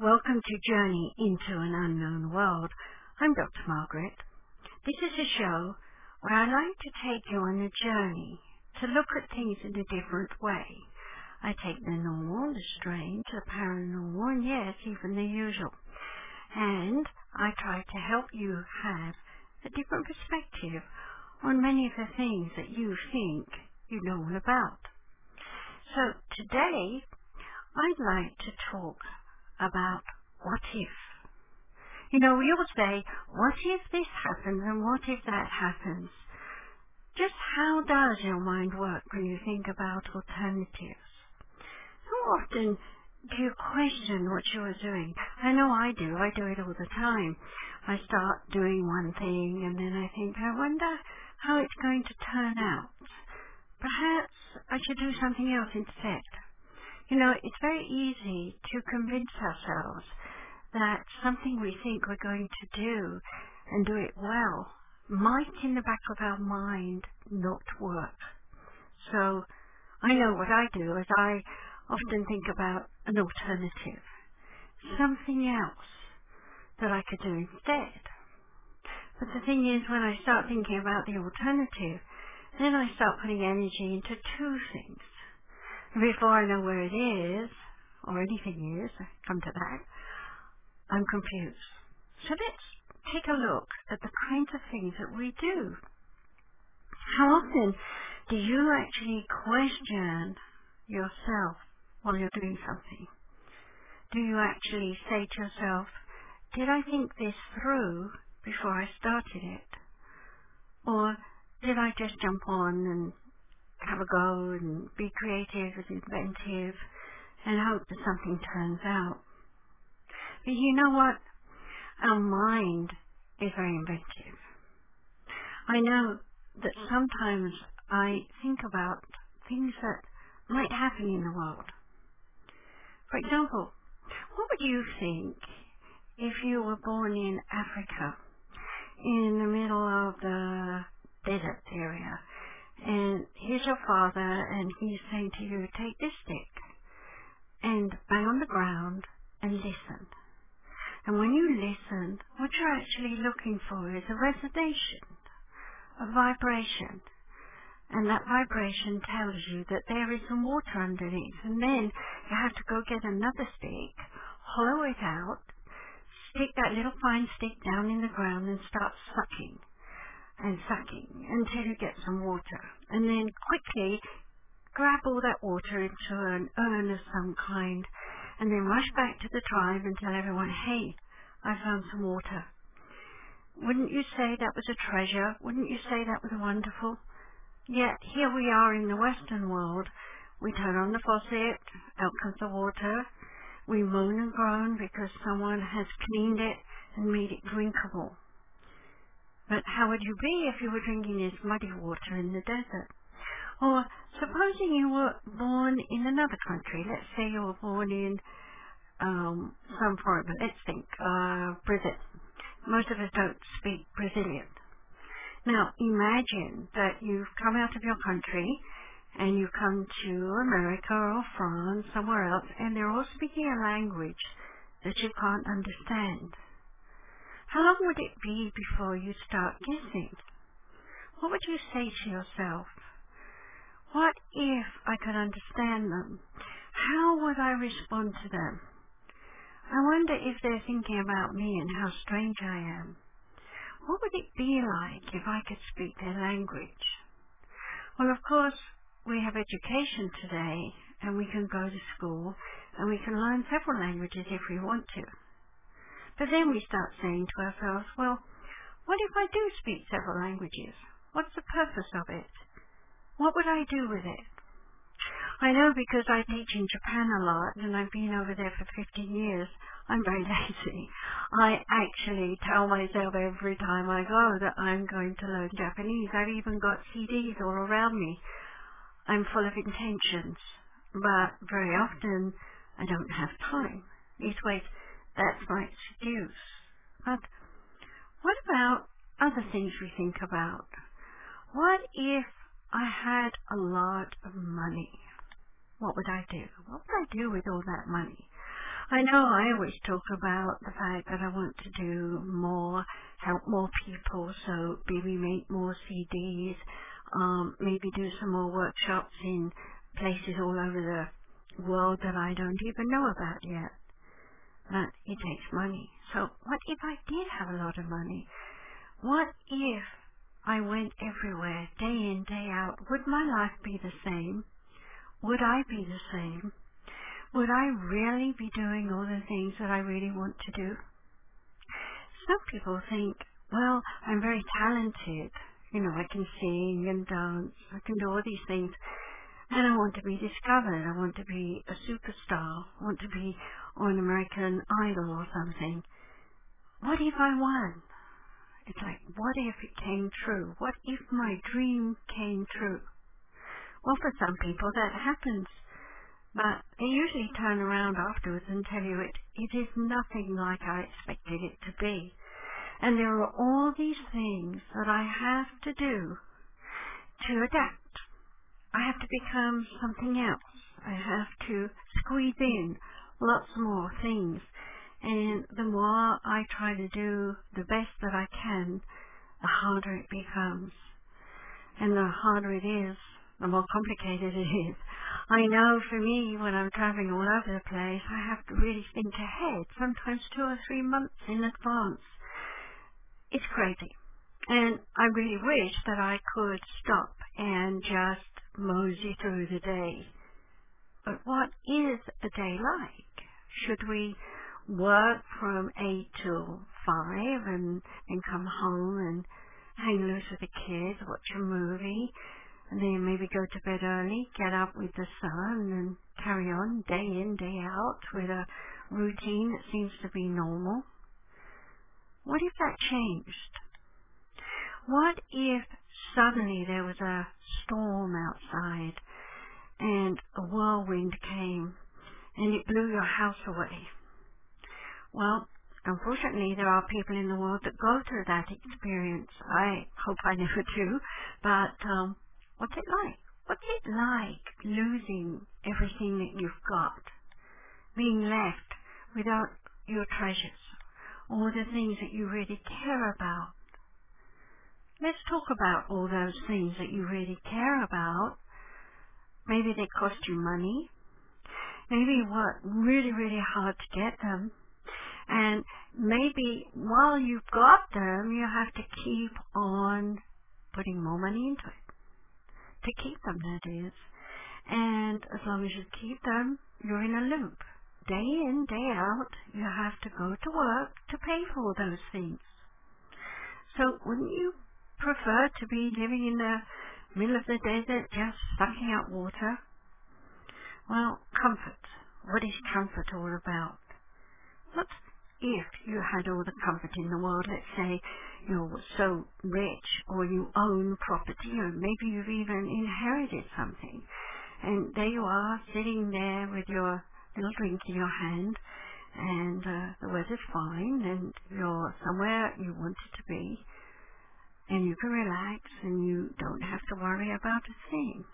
Welcome to Journey into an Unknown World. I'm Dr. Margaret. This is a show where I like to take you on a journey to look at things in a different way. I take the normal, the strange, the paranormal, and yes, even the usual. And I try to help you have a different perspective on many of the things that you think you know all about. So today, I'd like to talk about what if. You know, we all say, what if this happens and what if that happens? Just how does your mind work when you think about alternatives? How often do you question what you are doing? I know I do. I do it all the time. I start doing one thing and then I think, I wonder how it's going to turn out. Perhaps I should do something else instead. You know, it's very easy to convince ourselves that something we think we're going to do and do it well might in the back of our mind not work. So I know what I do is I often think about an alternative, something else that I could do instead. But the thing is, when I start thinking about the alternative, then I start putting energy into two things before I know where it is, or anything is, come to that, I'm confused. So let's take a look at the kinds of things that we do. How often do you actually question yourself while you're doing something? Do you actually say to yourself, did I think this through before I started it? Or did I just jump on and have a go and be creative and inventive and hope that something turns out. But you know what? Our mind is very inventive. I know that sometimes I think about things that might happen in the world. For example, what would you think if you were born in Africa in the middle of the desert area and here's your father, and he's saying to you, take this stick and bang on the ground and listen. And when you listen, what you're actually looking for is a resonation, a vibration. And that vibration tells you that there is some water underneath. And then you have to go get another stick, hollow it out, stick that little fine stick down in the ground and start sucking and sucking until you get some water. And then quickly grab all that water into an urn of some kind and then rush back to the tribe and tell everyone, hey, I found some water. Wouldn't you say that was a treasure? Wouldn't you say that was wonderful? Yet here we are in the Western world. We turn on the faucet, out comes the water. We moan and groan because someone has cleaned it and made it drinkable. But how would you be if you were drinking this muddy water in the desert? Or supposing you were born in another country, let's say you were born in um, some foreign, let's think, uh, Brazil. Most of us don't speak Brazilian. Now imagine that you've come out of your country and you come to America or France, somewhere else, and they're all speaking a language that you can't understand. How long would it be before you start guessing? What would you say to yourself? What if I could understand them? How would I respond to them? I wonder if they're thinking about me and how strange I am. What would it be like if I could speak their language? Well, of course, we have education today and we can go to school and we can learn several languages if we want to. But then we start saying to ourselves, well, what if I do speak several languages? What's the purpose of it? What would I do with it? I know because I teach in Japan a lot and I've been over there for 15 years. I'm very lazy. I actually tell myself every time I go that I'm going to learn Japanese. I've even got CDs all around me. I'm full of intentions, but very often I don't have time. Leastways, that's my excuse. But what about other things we think about? What if I had a lot of money? What would I do? What would I do with all that money? I know I always talk about the fact that I want to do more, help more people, so maybe make more CDs, um, maybe do some more workshops in places all over the world that I don't even know about yet. But it takes money. So what if I did have a lot of money? What if I went everywhere, day in, day out? Would my life be the same? Would I be the same? Would I really be doing all the things that I really want to do? Some people think, well, I'm very talented. You know, I can sing and dance. I can do all these things. And I want to be discovered. I want to be a superstar. I want to be on American Idol or something. What if I won? It's like, what if it came true? What if my dream came true? Well, for some people that happens. But they usually turn around afterwards and tell you it, it is nothing like I expected it to be. And there are all these things that I have to do to adapt. I have to become something else. I have to squeeze in lots more things. And the more I try to do the best that I can, the harder it becomes. And the harder it is, the more complicated it is. I know for me, when I'm traveling all over the place, I have to really think ahead, sometimes two or three months in advance. It's crazy. And I really wish that I could stop and just mosey through the day. But what is a day like? Should we work from 8 till 5 and then come home and hang loose with the kids, watch a movie, and then maybe go to bed early, get up with the sun and carry on day in, day out with a routine that seems to be normal? What if that changed? What if suddenly there was a storm outside and a whirlwind came and it blew your house away? Well, unfortunately, there are people in the world that go through that experience. I hope I never do, but um, what's it like? What's it like losing everything that you've got? Being left without your treasures, all the things that you really care about, Let's talk about all those things that you really care about. Maybe they cost you money. Maybe you work really, really hard to get them. And maybe while you've got them, you have to keep on putting more money into it. To keep them, that is. And as long as you keep them, you're in a loop. Day in, day out, you have to go to work to pay for those things. So wouldn't you prefer to be living in the middle of the desert just sucking up water? Well, comfort. What is comfort all about? What if you had all the comfort in the world? Let's say you're so rich or you own property or maybe you've even inherited something. And there you are sitting there with your little drink in your hand and uh, the weather's fine and you're somewhere you wanted to be and you can relax and you don't have to worry about a thing.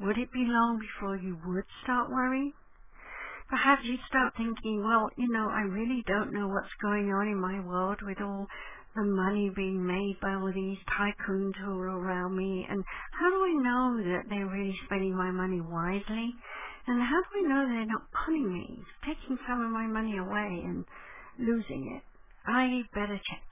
Would it be long before you would start worrying? Perhaps you'd start thinking, well, you know, I really don't know what's going on in my world with all the money being made by all these tycoons who are around me, and how do I know that they're really spending my money wisely? And how do I know they're not conning me, taking some of my money away and losing it? I better check.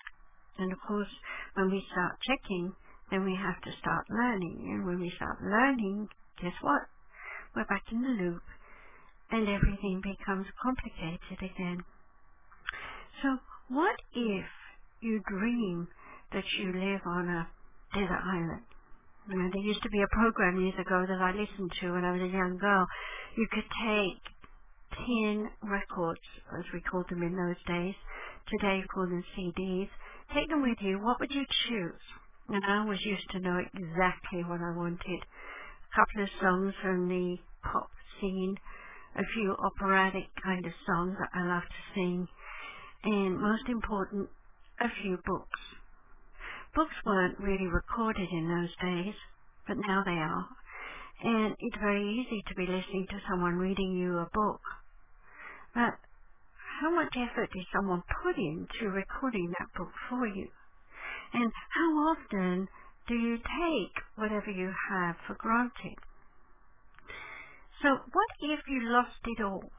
And of course, when we start checking, then we have to start learning. And when we start learning, guess what? We're back in the loop and everything becomes complicated again. So what if you dream that you live on a desert island? You know, there used to be a program years ago that I listened to when I was a young girl. You could take 10 records, as we called them in those days. Today you call them CDs Take them with you. What would you choose? And I always used to know exactly what I wanted. A couple of songs from the pop scene, a few operatic kind of songs that I love to sing, and most important, a few books. Books weren't really recorded in those days, but now they are. And it's very easy to be listening to someone reading you a book. But how much effort did someone put into recording that book for you? And how often do you take whatever you have for granted? So what if you lost it all?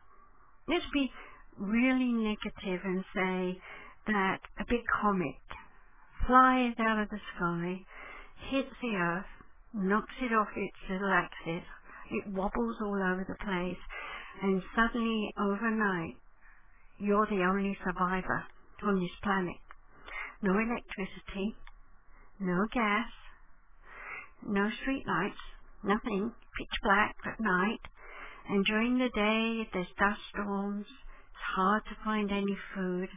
Let's be really negative and say that a big comet flies out of the sky, hits the earth, knocks it off its little axis, it wobbles all over the place, and suddenly overnight you're the only survivor on this planet. No electricity, no gas, no street lights, nothing, pitch black at night, and during the day there's dust storms, it's hard to find any food,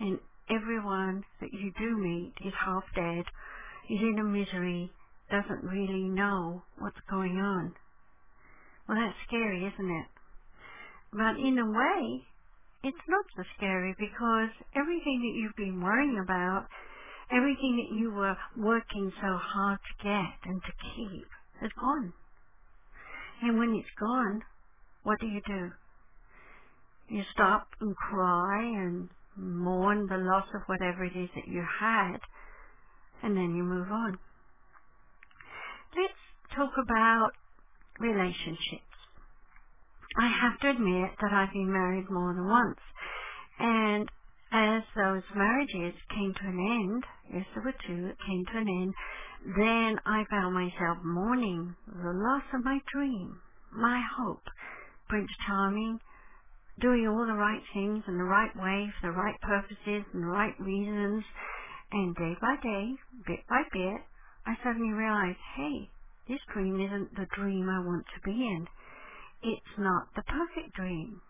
and everyone that you do meet is half dead, is in a misery, doesn't really know what's going on. Well, that's scary, isn't it? But in a way, it's not so scary because everything that you've been worrying about, everything that you were working so hard to get and to keep, is gone. And when it's gone, what do you do? You stop and cry and mourn the loss of whatever it is that you had, and then you move on. Let's talk about relationships. I have to admit that I've been married more than once. And as those marriages came to an end, yes, there were two that came to an end, then I found myself mourning the loss of my dream, my hope, Prince Charming, doing all the right things in the right way for the right purposes and the right reasons. And day by day, bit by bit, I suddenly realized, hey, this dream isn't the dream I want to be in. It's not the perfect dream.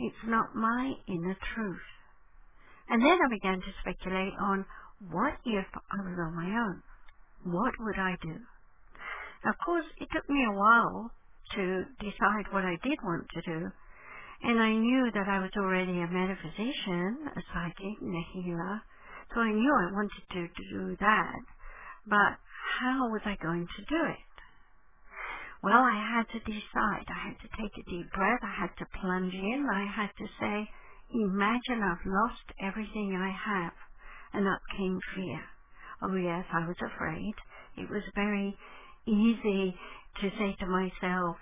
It's not my inner truth. And then I began to speculate on what if I was on my own? What would I do? Of course, it took me a while to decide what I did want to do, and I knew that I was already a metaphysician, a psychic, and a healer, so I knew I wanted to do that. But how was I going to do it? Well, I had to decide. I had to take a deep breath. I had to plunge in. I had to say, imagine I've lost everything I have. And up came fear. Oh yes, I was afraid. It was very easy to say to myself,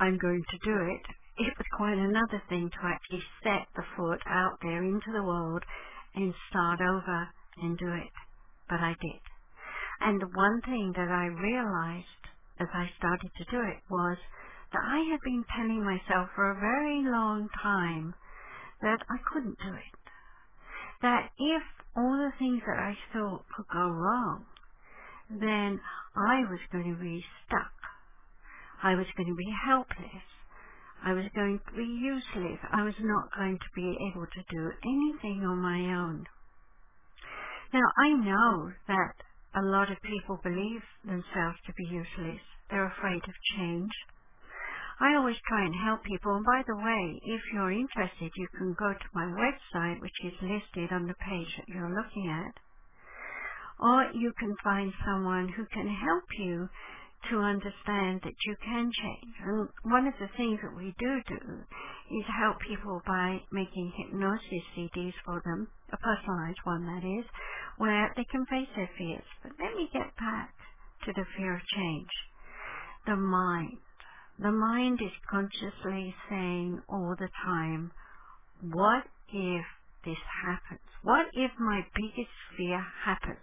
I'm going to do it. It was quite another thing to actually set the foot out there into the world and start over and do it. But I did. And the one thing that I realized as I started to do it was that I had been telling myself for a very long time that I couldn't do it. That if all the things that I thought could go wrong, then I was going to be stuck. I was going to be helpless. I was going to be useless. I was not going to be able to do anything on my own. Now, I know that a lot of people believe themselves to be useless. They're afraid of change. I always try and help people. And by the way, if you're interested, you can go to my website, which is listed on the page that you're looking at. Or you can find someone who can help you to understand that you can change. And one of the things that we do do is help people by making hypnosis CDs for them, a personalized one that is, where they can face their fears. But let me get back to the fear of change. The mind. The mind is consciously saying all the time, what if this happens? What if my biggest fear happens?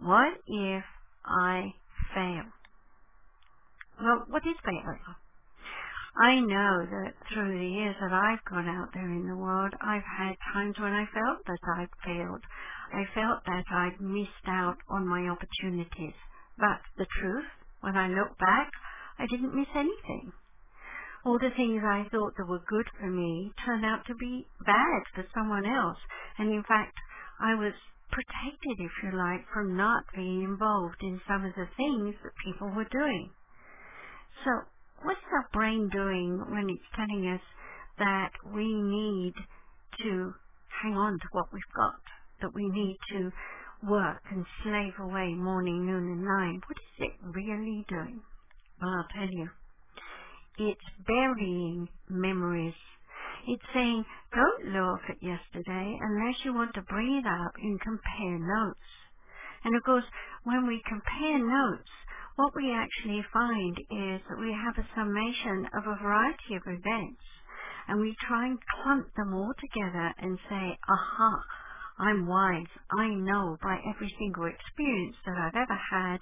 What if I fail? Well, what is failure? I know that through the years that I've gone out there in the world, I've had times when I felt that I'd failed. I felt that I'd missed out on my opportunities. But the truth, when I look back, I didn't miss anything. All the things I thought that were good for me turned out to be bad for someone else. And in fact, I was protected, if you like, from not being involved in some of the things that people were doing. So what's our brain doing when it's telling us that we need to hang on to what we've got, that we need to work and slave away morning, noon, and night? What is it really doing? Well, I'll tell you. It's burying memories. It's saying, don't look at yesterday unless you want to bring it up and compare notes. And of course, when we compare notes, what we actually find is that we have a summation of a variety of events and we try and clump them all together and say, aha, I'm wise. I know by every single experience that I've ever had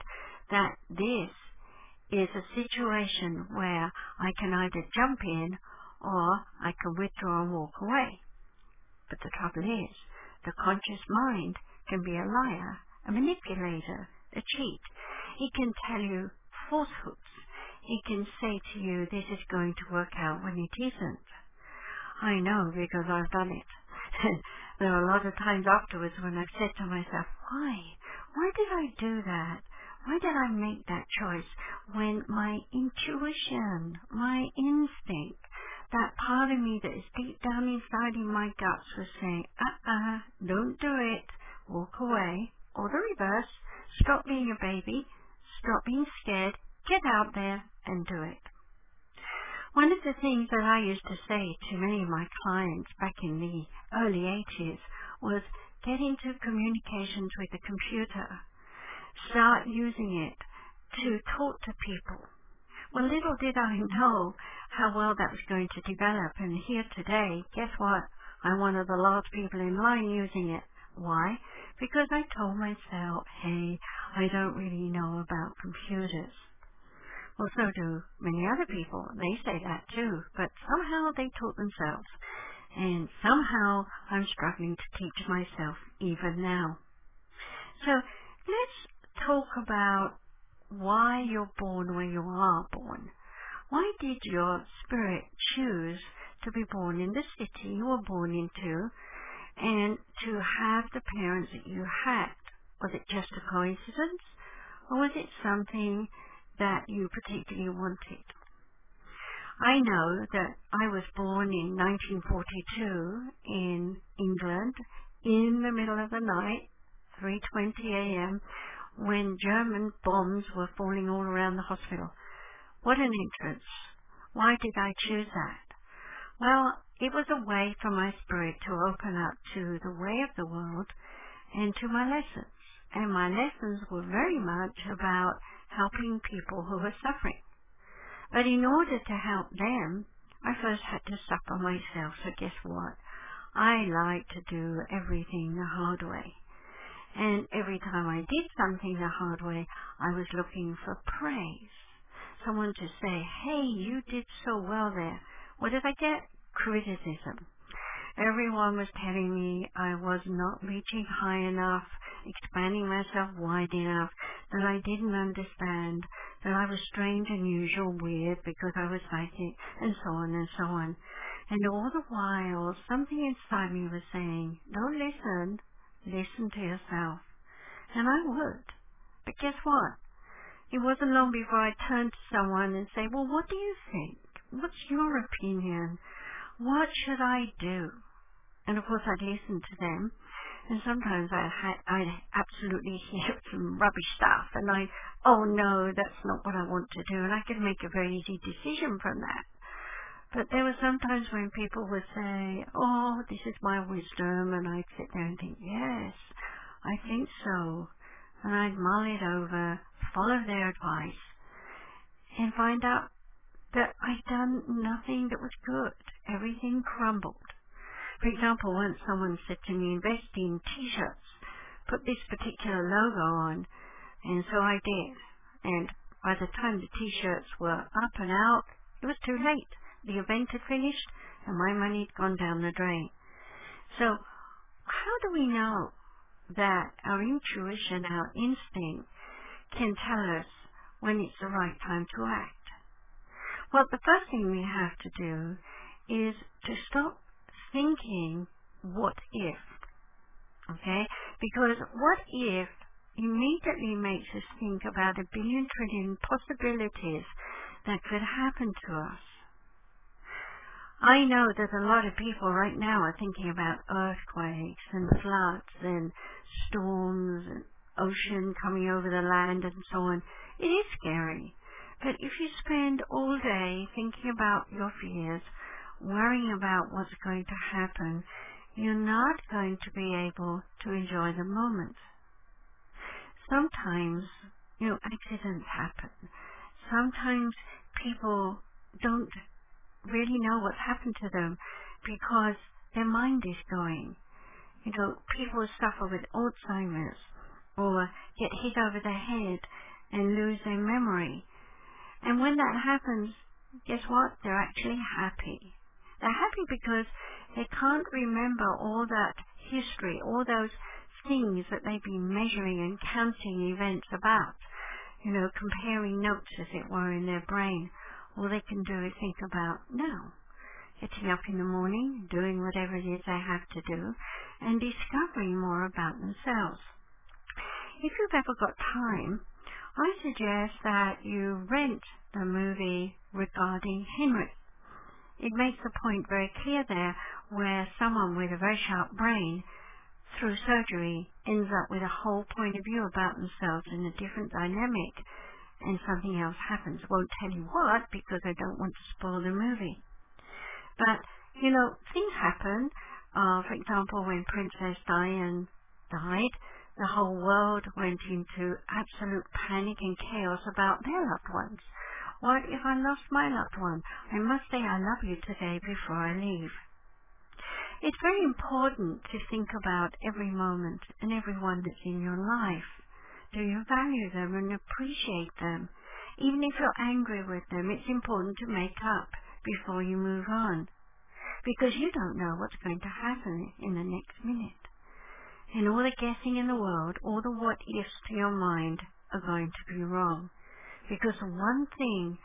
that this is a situation where I can either jump in or I can withdraw and walk away. But the trouble is, the conscious mind can be a liar, a manipulator, a cheat. He can tell you falsehoods. He can say to you, this is going to work out when it isn't. I know because I've done it. there are a lot of times afterwards when I've said to myself, why? Why did I do that? Why did I make that choice when my intuition, my instinct, that part of me that is deep down inside in my guts was saying, uh-uh, don't do it, walk away, or the reverse, stop being a baby, stop being scared, get out there and do it. One of the things that I used to say to many of my clients back in the early 80s was get into communications with the computer. Start using it to talk to people. Well, little did I know how well that was going to develop. And here today, guess what? I'm one of the last people in line using it. Why? Because I told myself, hey, I don't really know about computers. Well, so do many other people. They say that too, but somehow they taught themselves. And somehow I'm struggling to teach myself even now. So let's talk about why you're born where you are born. Why did your spirit choose to be born in the city you were born into and to have the parents that you had? Was it just a coincidence or was it something that you particularly wanted. I know that I was born in 1942 in England in the middle of the night, 3.20 a.m., when German bombs were falling all around the hospital. What an entrance. Why did I choose that? Well, it was a way for my spirit to open up to the way of the world and to my lessons. And my lessons were very much about helping people who were suffering. But in order to help them, I first had to suffer myself. So guess what? I like to do everything the hard way. And every time I did something the hard way, I was looking for praise. Someone to say, hey, you did so well there. What did I get? Criticism. Everyone was telling me I was not reaching high enough, expanding myself wide enough, that I didn't understand, that I was strange, unusual, weird because I was psychic, and so on and so on. And all the while, something inside me was saying, don't listen, listen to yourself. And I would. But guess what? It wasn't long before I turned to someone and say, well, what do you think? What's your opinion? What should I do? And of course I'd listen to them and sometimes I had, I'd absolutely hear some rubbish stuff, and I, oh no, that's not what I want to do, and I could make a very easy decision from that. But there were sometimes when people would say, oh, this is my wisdom, and I'd sit there and think, yes, I think so. And I'd mull it over, follow their advice, and find out that I'd done nothing that was good. Everything crumbled. For example, once someone said to me, invest in t-shirts, put this particular logo on, and so I did. And by the time the t-shirts were up and out, it was too late. The event had finished, and my money had gone down the drain. So, how do we know that our intuition, our instinct, can tell us when it's the right time to act? Well, the first thing we have to do is to stop thinking, what if? Okay? Because what if immediately makes us think about a billion trillion possibilities that could happen to us. I know that a lot of people right now are thinking about earthquakes and floods and storms and ocean coming over the land and so on. It is scary. But if you spend all day thinking about your fears, worrying about what's going to happen, you're not going to be able to enjoy the moment. Sometimes, you know, accidents happen. Sometimes people don't really know what's happened to them because their mind is going. You know, people suffer with Alzheimer's or get hit over the head and lose their memory. And when that happens, guess what? They're actually happy. They're happy because they can't remember all that history, all those things that they've been measuring and counting events about. You know, comparing notes, as it were, in their brain. All they can do is think about now. Getting up in the morning, doing whatever it is they have to do, and discovering more about themselves. If you've ever got time, I suggest that you rent the movie regarding Henry. It makes the point very clear there where someone with a very sharp brain through surgery ends up with a whole point of view about themselves in a different dynamic and something else happens. Won't tell you what because I don't want to spoil the movie. But, you know, things happen. Uh, for example, when Princess Diana died, the whole world went into absolute panic and chaos about their loved ones. What if I lost my loved one? I must say I love you today before I leave. It's very important to think about every moment and everyone that's in your life. Do you value them and appreciate them? Even if you're angry with them, it's important to make up before you move on. Because you don't know what's going to happen in the next minute. And all the guessing in the world, all the what ifs to your mind are going to be wrong. Because one thing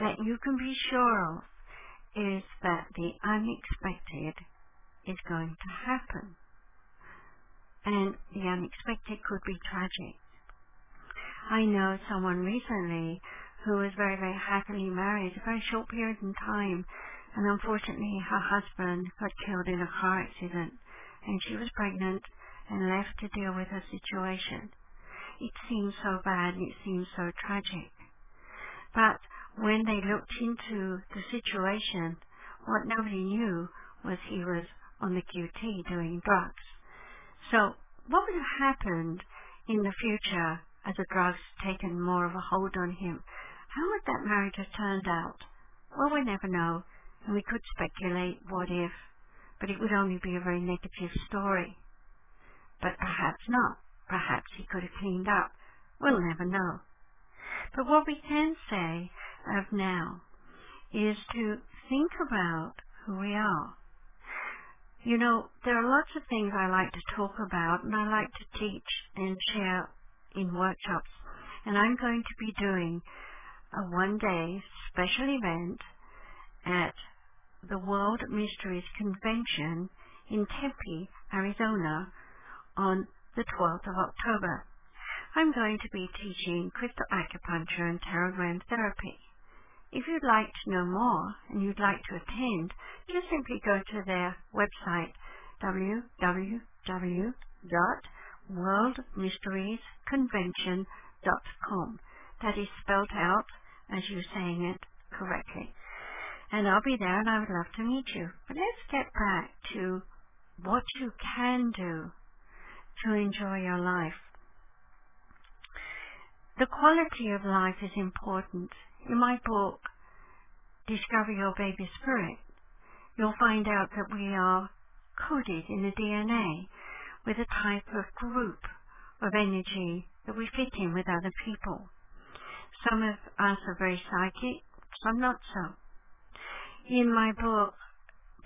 that you can be sure of is that the unexpected is going to happen. And the unexpected could be tragic. I know someone recently who was very, very happily married, a very short period in time, and unfortunately her husband got killed in a car accident, and she was pregnant and left to deal with her situation. It seemed so bad it seemed so tragic. But when they looked into the situation, what nobody knew was he was on the QT doing drugs. So what would have happened in the future as the drugs taken more of a hold on him? How would that marriage have turned out? Well, we never know, and we could speculate what if, but it would only be a very negative story. But perhaps not. Perhaps he could have cleaned up. We'll never know. But what we can say of now is to think about who we are. You know, there are lots of things I like to talk about and I like to teach and share in workshops. And I'm going to be doing a one day special event at the World Mysteries Convention in Tempe, Arizona on the 12th of October. I'm going to be teaching crystal acupuncture and tarot teragram therapy. If you'd like to know more and you'd like to attend, just simply go to their website www.worldmysteriesconvention.com. That is spelled out as you're saying it correctly. And I'll be there and I would love to meet you. But let's get back to what you can do to enjoy your life. The quality of life is important in my book, Discover Your Baby Spirit, you'll find out that we are coded in the DNA with a type of group of energy that we fit in with other people. Some of us are very psychic, some not so. In my book,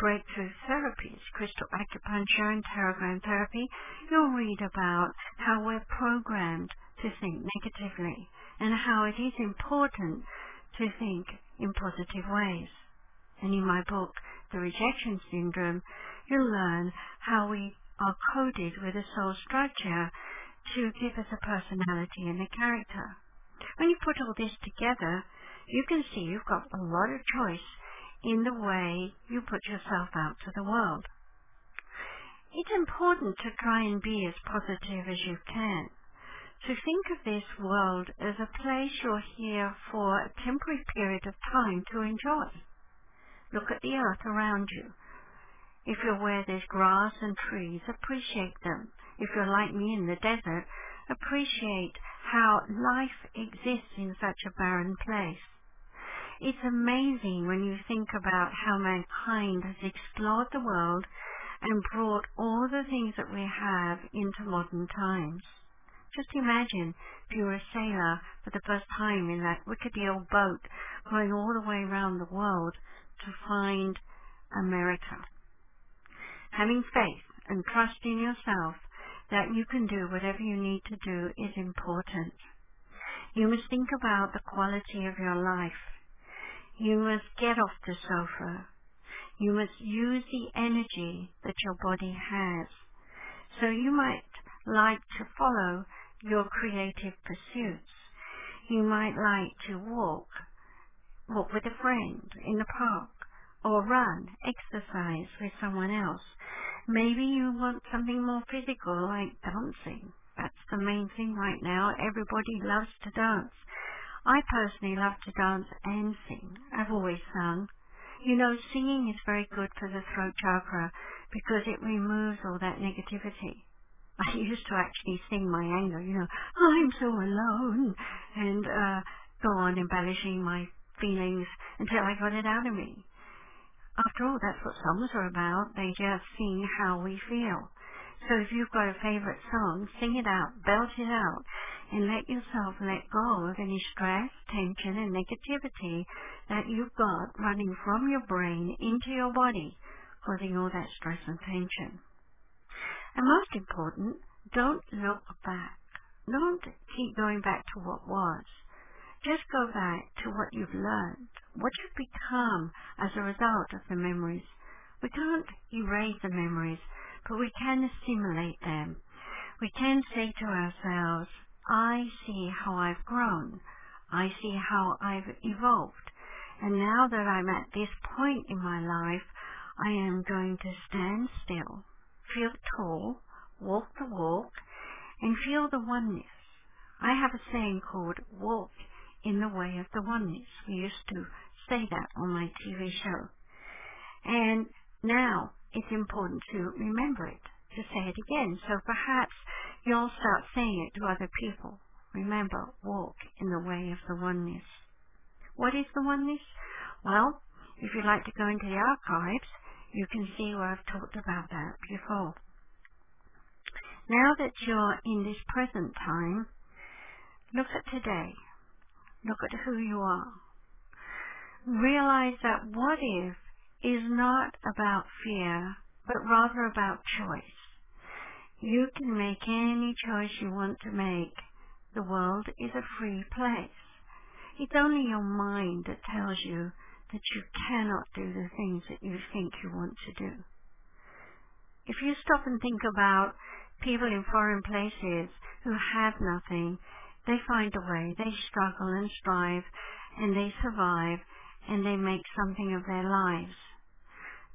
Breakthrough Therapies, Crystal Acupuncture and Teragram Therapy, you'll read about how we're programmed to think negatively and how it is important to think in positive ways. And in my book, The Rejection Syndrome, you'll learn how we are coded with a soul structure to give us a personality and a character. When you put all this together, you can see you've got a lot of choice in the way you put yourself out to the world. It's important to try and be as positive as you can to think of this world as a place you're here for a temporary period of time to enjoy. Look at the earth around you. If you're where there's grass and trees, appreciate them. If you're like me in the desert, appreciate how life exists in such a barren place. It's amazing when you think about how mankind has explored the world and brought all the things that we have into modern times. Just imagine if you were a sailor for the first time in that rickety old boat going all the way around the world to find America. Having faith and trust in yourself that you can do whatever you need to do is important. You must think about the quality of your life. You must get off the sofa. You must use the energy that your body has. So you might like to follow your creative pursuits. You might like to walk, walk with a friend in the park, or run, exercise with someone else. Maybe you want something more physical like dancing. That's the main thing right now. Everybody loves to dance. I personally love to dance and sing. I've always sung. You know, singing is very good for the throat chakra because it removes all that negativity. I used to actually sing my anger, you know, I'm so alone, and uh, go on embellishing my feelings until I got it out of me. After all, that's what songs are about. They just sing how we feel. So if you've got a favorite song, sing it out, belt it out, and let yourself let go of any stress, tension, and negativity that you've got running from your brain into your body, causing all that stress and tension. And most important, don't look back. Don't keep going back to what was. Just go back to what you've learned, what you've become as a result of the memories. We can't erase the memories, but we can assimilate them. We can say to ourselves, I see how I've grown. I see how I've evolved. And now that I'm at this point in my life, I am going to stand still, feel tall, walk the walk, and feel the oneness. I have a saying called walk in the way of the oneness. We used to say that on my TV show. And now it's important to remember it, to say it again. So perhaps you'll start saying it to other people. Remember, walk in the way of the oneness. What is the oneness? Well, if you'd like to go into the archives, you can see where I've talked about that before. Now that you're in this present time, look at today. Look at who you are. Realize that what if is not about fear, but rather about choice. You can make any choice you want to make. The world is a free place. It's only your mind that tells you that you cannot do the things that you think you want to do. If you stop and think about people in foreign places who have nothing they find a way. They struggle and strive and they survive and they make something of their lives.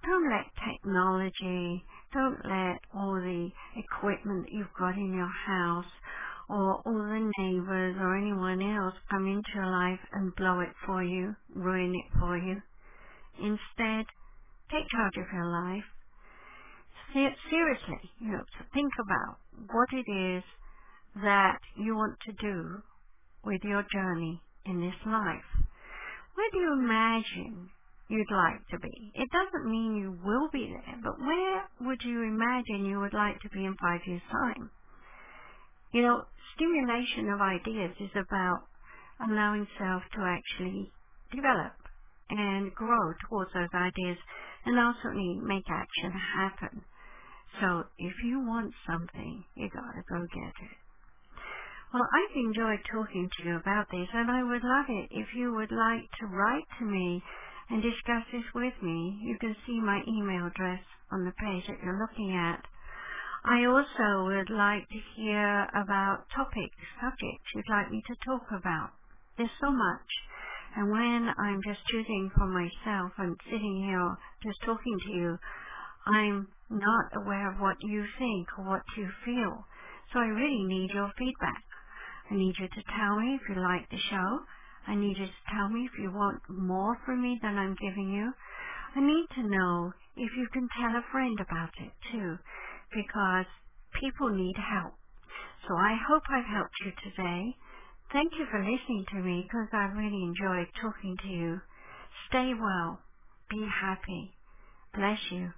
Don't let technology, don't let all the equipment that you've got in your house or all the neighbors or anyone else come into your life and blow it for you, ruin it for you. Instead, take charge of your life. Seriously, you know, think about what it is that you want to do with your journey in this life. Where do you imagine you'd like to be? It doesn't mean you will be there, but where would you imagine you would like to be in five years' time? You know, stimulation of ideas is about allowing self to actually develop and grow towards those ideas and ultimately make action happen. So if you want something, you gotta go get it. Well, I've enjoyed talking to you about this, and I would love it if you would like to write to me and discuss this with me. You can see my email address on the page that you're looking at. I also would like to hear about topics, subjects you'd like me to talk about. There's so much. And when I'm just choosing for myself and sitting here just talking to you, I'm not aware of what you think or what you feel. So I really need your feedback. I need you to tell me if you like the show. I need you to tell me if you want more from me than I'm giving you. I need to know if you can tell a friend about it too, because people need help. So I hope I've helped you today. Thank you for listening to me because I really enjoyed talking to you. Stay well. Be happy. Bless you.